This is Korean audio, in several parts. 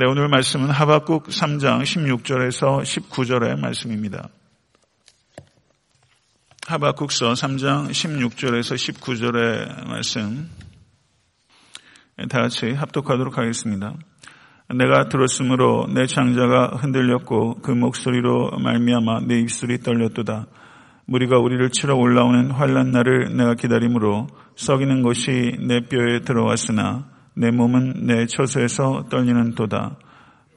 네, 오늘 말씀은 하박국 3장 16절에서 19절의 말씀입니다. 하박국서 3장 16절에서 19절의 말씀 다 같이 합독하도록 하겠습니다. 내가 들었으므로 내 창자가 흔들렸고 그 목소리로 말미암아 내 입술이 떨렸도다. 무리가 우리를 치러 올라오는 환란 날을 내가 기다림으로 썩이는 것이 내 뼈에 들어왔으나 내 몸은 내 처소에서 떨리는 도다.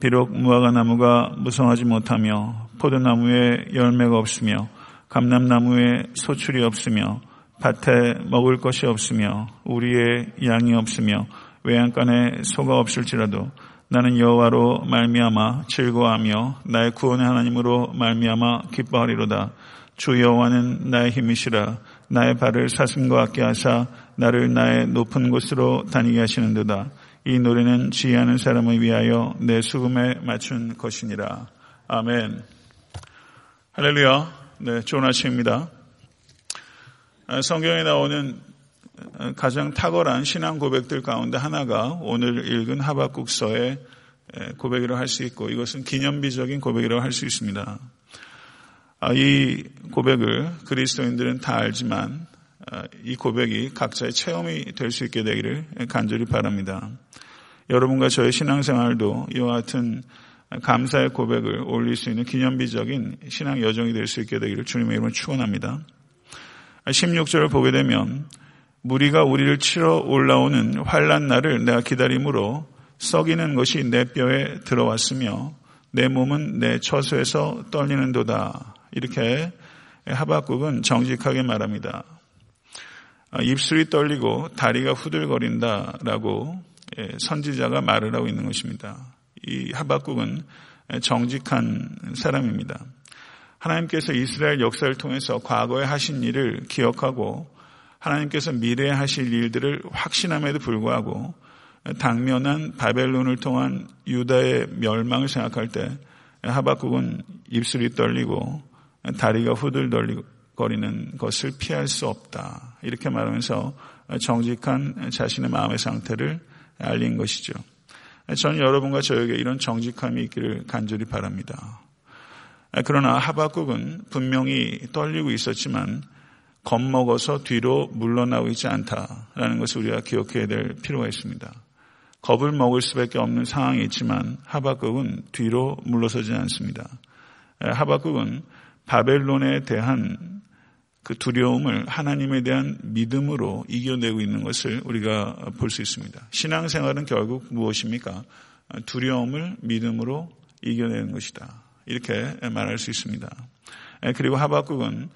비록 무화과 나무가 무성하지 못하며 포도나무에 열매가 없으며 감람나무에 소출이 없으며 밭에 먹을 것이 없으며 우리의 양이 없으며 외양간에 소가 없을지라도 나는 여호와로 말미암아 즐거워하며 나의 구원의 하나님으로 말미암아 기뻐하리로다. 주 여호와는 나의 힘이시라 나의 발을 사슴과 같게 하사 나를 나의 높은 곳으로 다니게 하시는도다. 이 노래는 지혜하는 사람을 위하여 내 수금에 맞춘 것이니라. 아멘. 할렐루야. 네, 좋은 아침입니다. 아, 성경에 나오는 가장 탁월한 신앙 고백들 가운데 하나가 오늘 읽은 하박국서의 고백이라고 할 수 있고 이것은 기념비적인 고백이라고 할 수 있습니다. 아, 이 고백을 그리스도인들은 다 알지만 아, 이 고백이 각자의 체험이 될 수 있게 되기를 간절히 바랍니다. 여러분과 저의 신앙생활도 이와 같은 감사의 고백을 올릴 수 있는 기념비적인 신앙 여정이 될 수 있게 되기를 주님의 이름으로 축원합니다. 16절을 보게 되면 무리가 우리를 치러 올라오는 환란 날을 내가 기다림으로 썩이는 것이 내 뼈에 들어왔으며 내 몸은 내 처소에서 떨리는도다. 이렇게 하박국은 정직하게 말합니다. 입술이 떨리고 다리가 후들거린다라고 선지자가 말을 하고 있는 것입니다. 이 하박국은 정직한 사람입니다. 하나님께서 이스라엘 역사를 통해서 과거에 하신 일을 기억하고 하나님께서 미래에 하실 일들을 확신함에도 불구하고 당면한 바벨론을 통한 유다의 멸망을 생각할 때 하박국은 입술이 떨리고 다리가 후들거리 는 것을 피할 수 없다. 이렇게 말하면서 정직한 자신의 마음의 상태를 알린 것이죠. 저는 여러분과 저에게 이런 정직함이 있기를 간절히 바랍니다. 그러나 하박국은 분명히 떨리고 있었지만 겁먹어서 뒤로 물러나고 있지 않다라는 것을 우리가 기억해야 될 필요가 있습니다. 겁을 먹을 수밖에 없는 상황이 있지만 하박국은 뒤로 물러서지 않습니다. 하박국은 바벨론에 대한 그 두려움을 하나님에 대한 믿음으로 이겨내고 있는 것을 우리가 볼 수 있습니다. 신앙생활은 결국 무엇입니까? 두려움을 믿음으로 이겨내는 것이다. 이렇게 말할 수 있습니다. 그리고 하박국은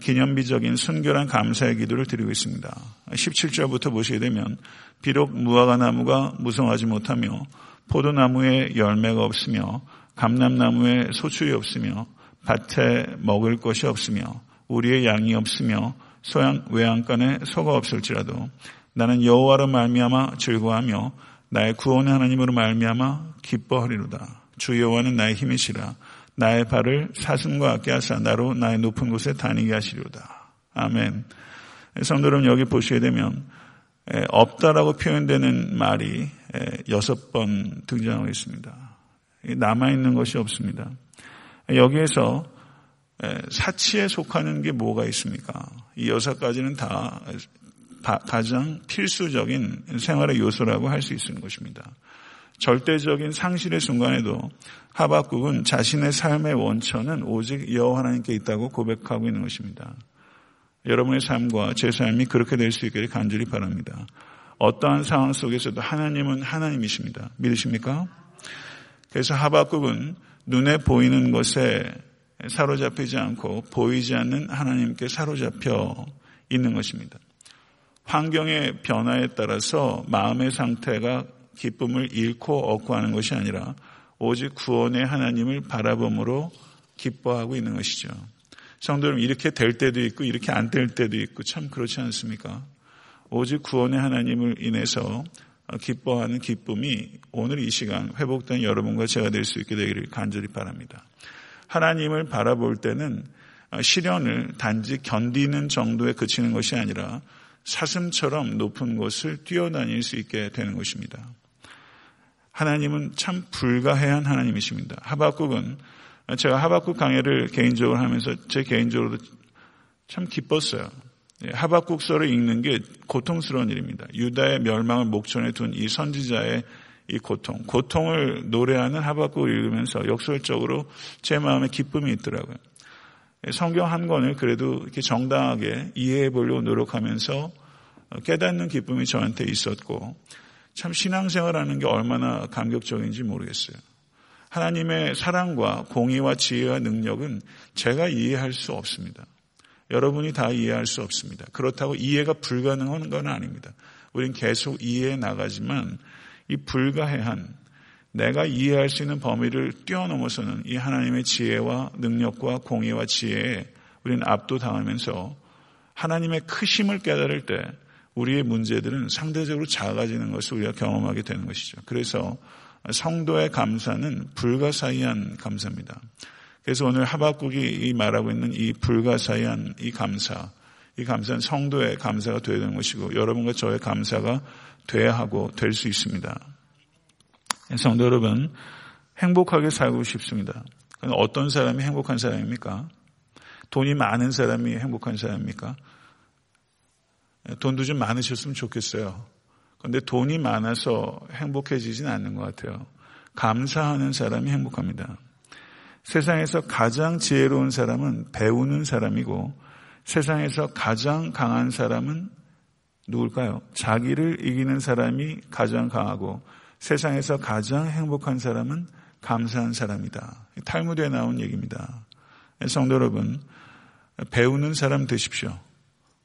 기념비적인 순결한 감사의 기도를 드리고 있습니다. 17절부터 보시게 되면 비록 무화과 나무가 무성하지 못하며 포도나무에 열매가 없으며 감람나무에 소출이 없으며 밭에 먹을 것이 없으며 우리의 양이 없으며 소양 외양간에 소가 없을지라도 나는 여호와로 말미암아 즐거워하며 나의 구원의 하나님으로 말미암아 기뻐하리로다. 주 여호와는 나의 힘이시라. 나의 발을 사슴과 같게 하사 나로 나의 높은 곳에 다니게 하시리로다. 아멘. 성도 여러분 여기 보시게 되면 없다라고 표현되는 말이 여섯 번 등장하고 있습니다. 남아있는 것이 없습니다. 여기에서 사치에 속하는 게 뭐가 있습니까? 이 여섯 가지는 다 가장 필수적인 생활의 요소라고 할 수 있는 것입니다. 절대적인 상실의 순간에도 하박국은 자신의 삶의 원천은 오직 여호와 하나님께 있다고 고백하고 있는 것입니다. 여러분의 삶과 제 삶이 그렇게 될 수 있기를 간절히 바랍니다. 어떠한 상황 속에서도 하나님은 하나님이십니다. 믿으십니까? 그래서 하박국은 눈에 보이는 것에 사로잡히지 않고 보이지 않는 하나님께 사로잡혀 있는 것입니다. 환경의 변화에 따라서 마음의 상태가 기쁨을 잃고 얻고 하는 것이 아니라 오직 구원의 하나님을 바라봄으로 기뻐하고 있는 것이죠. 성도 여러분, 이렇게 될 때도 있고, 이렇게 안 될 때도 있고, 참 그렇지 않습니까? 오직 구원의 하나님을 인해서 기뻐하는 기쁨이 오늘 이 시간 회복된 여러분과 제가 될 수 있게 되기를 간절히 바랍니다. 하나님을 바라볼 때는 시련을 단지 견디는 정도에 그치는 것이 아니라 사슴처럼 높은 곳을 뛰어다닐 수 있게 되는 것입니다. 하나님은 참 불가해한 하나님이십니다. 하박국은 제가 하박국 강해를 개인적으로 하면서 제 개인적으로도 참 기뻤어요. 예, 하박국서를 읽는 게 고통스러운 일입니다. 유다의 멸망을 목전에 둔 이 선지자의 이 고통, 고통을 노래하는 하박국을 읽으면서 역설적으로 제 마음에 기쁨이 있더라고요. 예, 성경 한 권을 그래도 이렇게 정당하게 이해해 보려고 노력하면서 깨닫는 기쁨이 저한테 있었고 참 신앙생활하는 게 얼마나 감격적인지 모르겠어요. 하나님의 사랑과 공의와 지혜와 능력은 제가 이해할 수 없습니다. 여러분이 다 이해할 수 없습니다. 그렇다고 이해가 불가능한 건 아닙니다. 우린 계속 이해해 나가지만 이 불가해한 내가 이해할 수 있는 범위를 뛰어넘어서는 이 하나님의 지혜와 능력과 공의와 지혜에 우리는 압도당하면서 하나님의 크심을 깨달을 때 우리의 문제들은 상대적으로 작아지는 것을 우리가 경험하게 되는 것이죠. 그래서 성도의 감사는 불가사의한 감사입니다. 그래서 오늘 하박국이 말하고 있는 이 불가사의한 이 감사, 이 감사는 성도의 감사가 되어야 되는 것이고 여러분과 저의 감사가 돼야 하고 될 수 있습니다. 성도 여러분, 행복하게 살고 싶습니다. 어떤 사람이 행복한 사람입니까? 돈이 많은 사람이 행복한 사람입니까? 돈도 좀 많으셨으면 좋겠어요. 그런데 돈이 많아서 행복해지진 않는 것 같아요. 감사하는 사람이 행복합니다. 세상에서 가장 지혜로운 사람은 배우는 사람이고 세상에서 가장 강한 사람은 누굴까요? 자기를 이기는 사람이 가장 강하고 세상에서 가장 행복한 사람은 감사한 사람이다. 탈무드에 나온 얘기입니다. 성도 여러분, 배우는 사람 되십시오.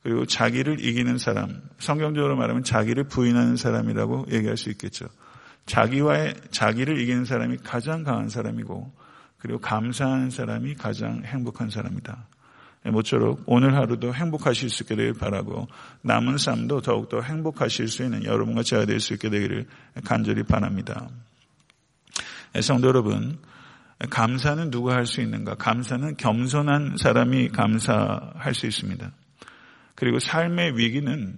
그리고 자기를 이기는 사람, 성경적으로 말하면 자기를 부인하는 사람이라고 얘기할 수 있겠죠. 자기와의 자기를 이기는 사람이 가장 강한 사람이고 그리고 감사하는 사람이 가장 행복한 사람이다. 모쪼록 오늘 하루도 행복하실 수 있게 되길 바라고 남은 삶도 더욱더 행복하실 수 있는 여러분과 제가 될 수 있게 되기를 간절히 바랍니다. 성도 여러분, 감사는 누가 할 수 있는가? 감사는 겸손한 사람이 감사할 수 있습니다. 그리고 삶의 위기는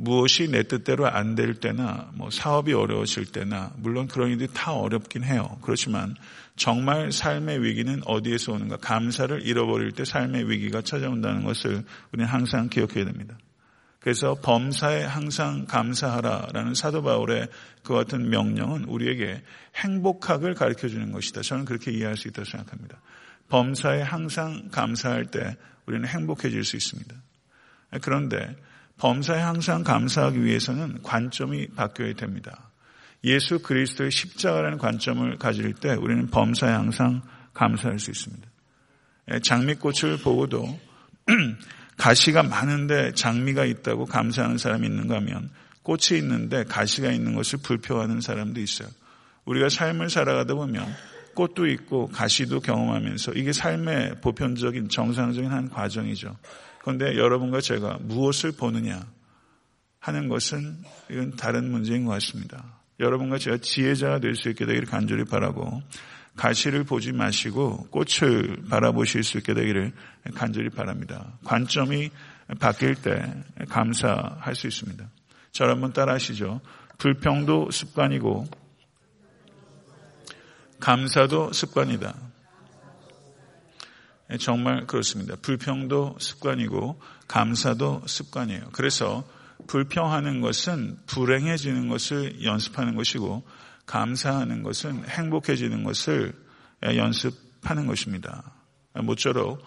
무엇이 내 뜻대로 안 될 때나 뭐 사업이 어려워질 때나 물론 그런 일들이 다 어렵긴 해요. 그렇지만 정말 삶의 위기는 어디에서 오는가? 감사를 잃어버릴 때 삶의 위기가 찾아온다는 것을 우리는 항상 기억해야 됩니다. 그래서 범사에 항상 감사하라라는 사도 바울의 그 같은 명령은 우리에게 행복학을 가르쳐 주는 것이다. 저는 그렇게 이해할 수 있다고 생각합니다. 범사에 항상 감사할 때 우리는 행복해질 수 있습니다. 그런데 범사에 항상 감사하기 위해서는 관점이 바뀌어야 됩니다. 예수 그리스도의 십자가라는 관점을 가질 때 우리는 범사에 항상 감사할 수 있습니다. 예, 장미꽃을 보고도 가시가 많은데 장미가 있다고 감사하는 사람이 있는가 하면 꽃이 있는데 가시가 있는 것을 불평하는 사람도 있어요. 우리가 삶을 살아가다 보면 꽃도 있고 가시도 경험하면서 이게 삶의 보편적인 정상적인 한 과정이죠. 그런데 여러분과 제가 무엇을 보느냐 하는 것은 이건 다른 문제인 것 같습니다. 여러분과 제가 지혜자가 될 수 있게 되기를 간절히 바라고 가시를 보지 마시고 꽃을 바라보실 수 있게 되기를 간절히 바랍니다. 관점이 바뀔 때 감사할 수 있습니다. 저를 한번 따라 하시죠. 불평도 습관이고 감사도 습관이다. 예, 정말 그렇습니다. 불평도 습관이고 감사도 습관이에요. 그래서 불평하는 것은 불행해지는 것을 연습하는 것이고 감사하는 것은 행복해지는 것을 연습하는 것입니다. 모쪼록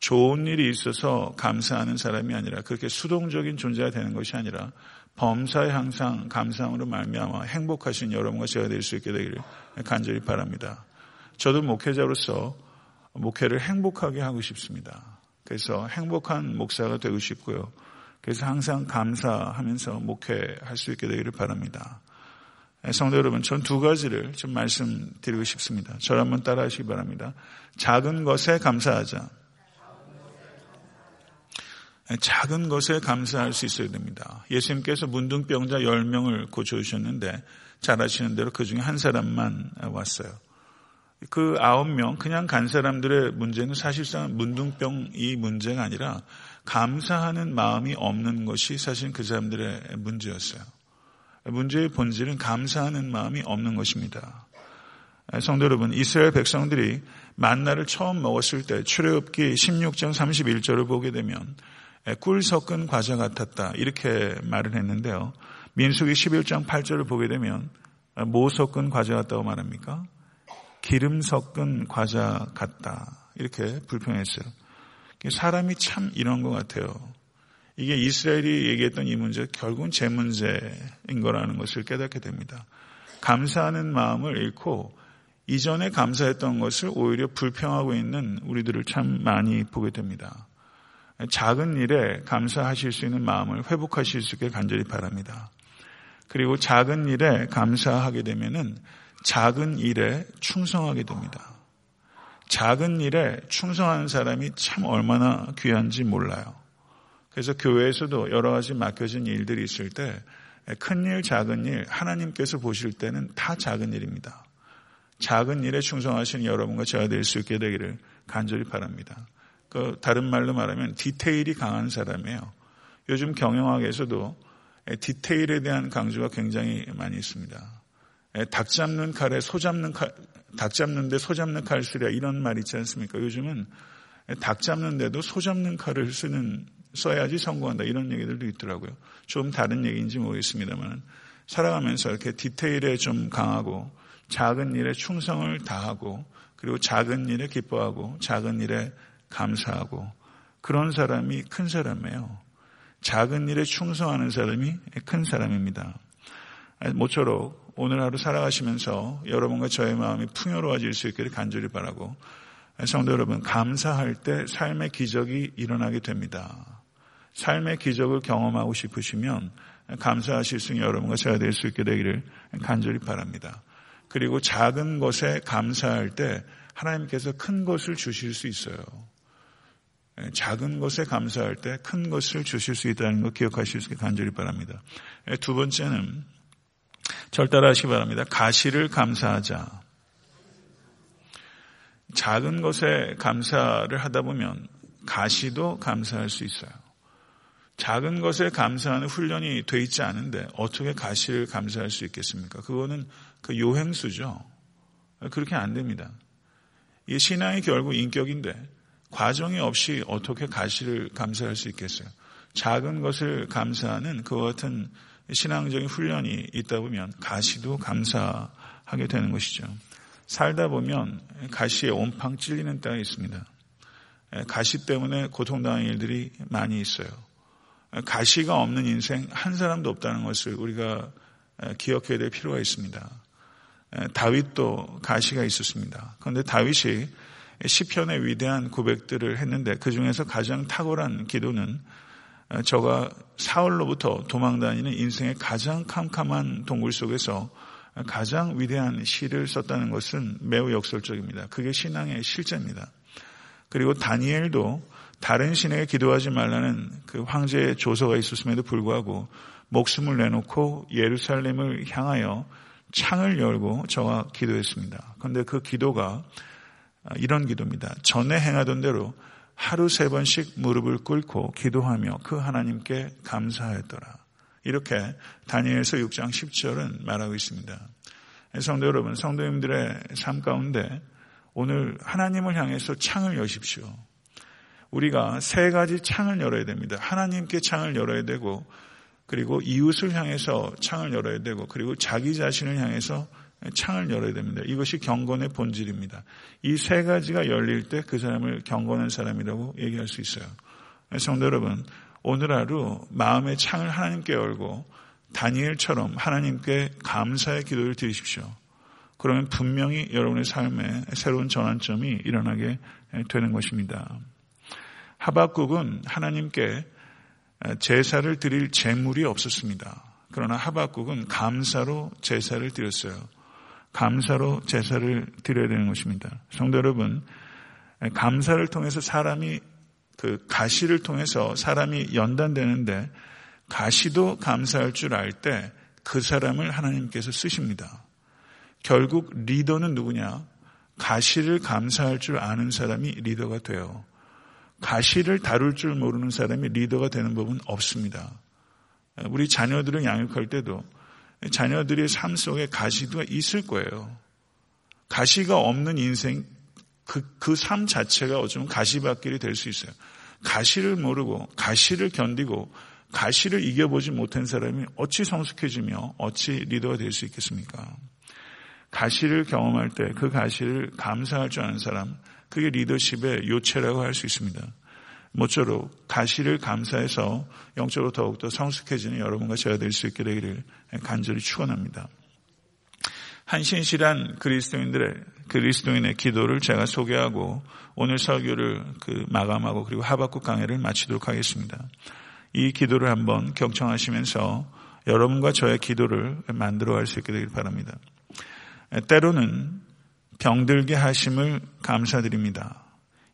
좋은 일이 있어서 감사하는 사람이 아니라 그렇게 수동적인 존재가 되는 것이 아니라 범사에 항상 감사함으로 말미암아 행복하신 여러분과 제가 될 수 있게 되기를 간절히 바랍니다. 저도 목회자로서 목회를 행복하게 하고 싶습니다. 그래서 행복한 목사가 되고 싶고요. 그래서 항상 감사하면서 목회할 수 있게 되기를 바랍니다. 네, 성도 여러분, 전 두 가지를 좀 말씀드리고 싶습니다. 저를 한번 따라 하시기 바랍니다. 작은 것에 감사하자. 네, 작은 것에 감사할 수 있어야 됩니다. 예수님께서 문둥병자 10명을 고쳐주셨는데 잘 아시는 대로 그 중에 한 사람만 왔어요. 그 아홉 명 그냥 간 사람들의 문제는 사실상 문둥병이 문제가 아니라 감사하는 마음이 없는 것이 사실 그 사람들의 문제였어요. 문제의 본질은 감사하는 마음이 없는 것입니다. 성도 여러분, 이스라엘 백성들이 만나를 처음 먹었을 때 출애굽기 16장 31절을 보게 되면 꿀 섞은 과자 같았다 이렇게 말을 했는데요. 민수기 11장 8절을 보게 되면 뭐 섞은 과자 같다고 말합니까? 기름 섞은 과자 같다 이렇게 불평했어요. 사람이 참 이런 것 같아요. 이게 이스라엘이 얘기했던 이 문제 결국은 제 문제인 거라는 것을 깨닫게 됩니다. 감사하는 마음을 잃고 이전에 감사했던 것을 오히려 불평하고 있는 우리들을 참 많이 보게 됩니다. 작은 일에 감사하실 수 있는 마음을 회복하실 수 있게 간절히 바랍니다. 그리고 작은 일에 감사하게 되면은 작은 일에 충성하게 됩니다. 작은 일에 충성하는 사람이 참 얼마나 귀한지 몰라요. 그래서 교회에서도 여러 가지 맡겨진 일들이 있을 때 큰 일, 작은 일, 하나님께서 보실 때는 다 작은 일입니다. 작은 일에 충성하신 여러분과 제가 될 수 있게 되기를 간절히 바랍니다. 그 다른 말로 말하면 디테일이 강한 사람이에요. 요즘 경영학에서도 디테일에 대한 강조가 굉장히 많이 있습니다. 닭 잡는 칼에 소 잡는 칼, 닭 잡는데 소 잡는 칼 쓰랴 이런 말 있지 않습니까? 요즘은 닭 잡는데도 소 잡는 칼을 쓰는 써야지 성공한다 이런 얘기들도 있더라고요. 좀 다른 얘기인지 모르겠습니다만 살아가면서 이렇게 디테일에 좀 강하고 작은 일에 충성을 다하고 그리고 작은 일에 기뻐하고 작은 일에 감사하고 그런 사람이 큰 사람이에요. 작은 일에 충성하는 사람이 큰 사람입니다. 모쪼록 오늘 하루 살아가시면서 여러분과 저의 마음이 풍요로워질 수 있기를 간절히 바라고 성도 여러분 감사할 때 삶의 기적이 일어나게 됩니다. 삶의 기적을 경험하고 싶으시면 감사하실 수 있는 여러분과 제가 될 수 있게 되기를 간절히 바랍니다. 그리고 작은 것에 감사할 때 하나님께서 큰 것을 주실 수 있어요. 예, 작은 것에 감사할 때 큰 것을 주실 수 있다는 거 기억하실 수 있게 간절히 바랍니다. 예, 두 번째는 절 따라하시기 바랍니다. 가시를 감사하자. 작은 것에 감사를 하다 보면 가시도 감사할 수 있어요. 작은 것에 감사하는 훈련이 돼 있지 않은데 어떻게 가시를 감사할 수 있겠습니까? 그거는 그 요행수죠. 그렇게 안 됩니다. 이 신앙이 결국 인격인데 과정이 없이 어떻게 가시를 감사할 수 있겠어요? 작은 것을 감사하는 그와 같은 신앙적인 훈련이 있다 보면 가시도 감사하게 되는 것이죠. 살다 보면 가시에 온팡 찔리는 때가 있습니다. 가시 때문에 고통당하는 일들이 많이 있어요. 가시가 없는 인생 한 사람도 없다는 것을 우리가 기억해야 될 필요가 있습니다. 다윗도 가시가 있었습니다. 그런데 다윗이 시편의 위대한 고백들을 했는데 그 중에서 가장 탁월한 기도는 저가 사울로부터 도망다니는 인생의 가장 캄캄한 동굴 속에서 가장 위대한 시를 썼다는 것은 매우 역설적입니다. 그게 신앙의 실제입니다. 그리고 다니엘도 다른 신에게 기도하지 말라는 그 황제의 조서가 있었음에도 불구하고 목숨을 내놓고 예루살렘을 향하여 창을 열고 저와 기도했습니다. 그런데 그 기도가 이런 기도입니다. 전에 행하던 대로 하루 세 번씩 무릎을 꿇고 기도하며 그 하나님께 감사했더라. 이렇게 다니엘서 6장 10절은 말하고 있습니다. 성도 여러분, 성도님들의 삶 가운데 오늘 하나님을 향해서 창을 여십시오. 우리가 세 가지 창을 열어야 됩니다. 하나님께 창을 열어야 되고 그리고 이웃을 향해서 창을 열어야 되고 그리고 자기 자신을 향해서 창을 열어야 됩니다. 이것이 경건의 본질입니다. 이 세 가지가 열릴 때 그 사람을 경건한 사람이라고 얘기할 수 있어요. 성도 여러분, 오늘 하루 마음의 창을 하나님께 열고 다니엘처럼 하나님께 감사의 기도를 드리십시오. 그러면 분명히 여러분의 삶에 새로운 전환점이 일어나게 되는 것입니다. 하박국은 하나님께 제사를 드릴 재물이 없었습니다. 그러나 하박국은 감사로 제사를 드렸어요. 감사로 제사를 드려야 되는 것입니다. 성도 여러분, 감사를 통해서 사람이 그 가시를 통해서 사람이 연단되는데 가시도 감사할 줄 알 때 그 사람을 하나님께서 쓰십니다. 결국 리더는 누구냐? 가시를 감사할 줄 아는 사람이 리더가 돼요. 가시를 다룰 줄 모르는 사람이 리더가 되는 법은 없습니다. 우리 자녀들을 양육할 때도 자녀들의 삶 속에 가시가 있을 거예요. 가시가 없는 인생, 그, 그 삶 자체가 어쩌면 가시밭길이 될 수 있어요. 가시를 모르고, 가시를 견디고, 가시를 이겨보지 못한 사람이 어찌 성숙해지며 어찌 리더가 될 수 있겠습니까? 가시를 경험할 때 그 가시를 감사할 줄 아는 사람, 그게 리더십의 요체라고 할 수 있습니다. 모쪼록 가시를 감사해서 영적으로 더욱더 성숙해지는 여러분과 제가 될 수 있게 되기를 간절히 축원합니다. 한 신실한 그리스도인들의 그리스도인의 기도를 제가 소개하고 오늘 설교를 그 마감하고 그리고 하박국 강해를 마치도록 하겠습니다. 이 기도를 한번 경청하시면서 여러분과 저의 기도를 만들어 갈 수 있게 되길 바랍니다. 때로는 병들게 하심을 감사드립니다.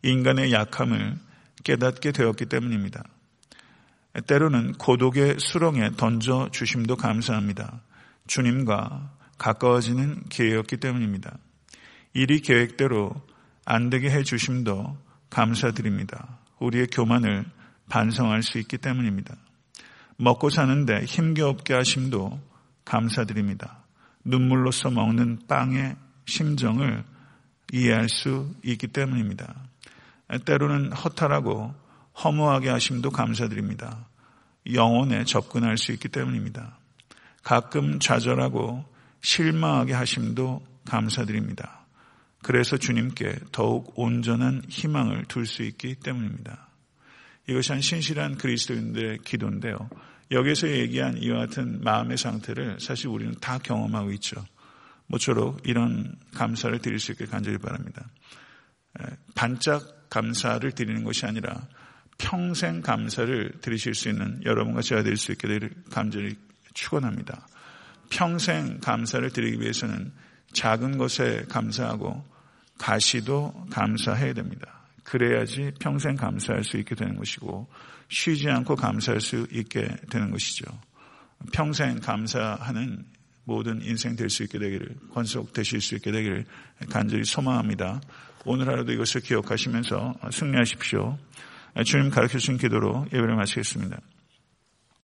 인간의 약함을 깨닫게 되었기 때문입니다. 때로는 고독의 수렁에 던져 주심도 감사합니다. 주님과 가까워지는 기회였기 때문입니다. 일이 계획대로 안 되게 해 주심도 감사드립니다. 우리의 교만을 반성할 수 있기 때문입니다. 먹고 사는데 힘겨없게 하심도 감사드립니다. 눈물로써 먹는 빵의 심정을 이해할 수 있기 때문입니다. 때로는 허탈하고 허무하게 하심도 감사드립니다. 영혼에 접근할 수 있기 때문입니다. 가끔 좌절하고 실망하게 하심도 감사드립니다. 그래서 주님께 더욱 온전한 희망을 둘 수 있기 때문입니다. 이것이 한 신실한 그리스도인들의 기도인데요. 여기서 얘기한 이와 같은 마음의 상태를 사실 우리는 다 경험하고 있죠. 모쪼록 이런 감사를 드릴 수 있게 간절히 바랍니다. 반짝 감사를 드리는 것이 아니라 평생 감사를 드리실 수 있는 여러분과 제가 될 수 있게 되기를 간절히 축원합니다. 평생 감사를 드리기 위해서는 작은 것에 감사하고 가시도 감사해야 됩니다. 그래야지 평생 감사할 수 있게 되는 것이고 쉬지 않고 감사할 수 있게 되는 것이죠. 평생 감사하는 모든 인생 될 수 있게 되기를 권속되실 수 있게 되기를 간절히 소망합니다. 오늘 하루도 이것을 기억하시면서 승리하십시오. 주님 가르쳐 주신 기도로 예배를 마치겠습니다.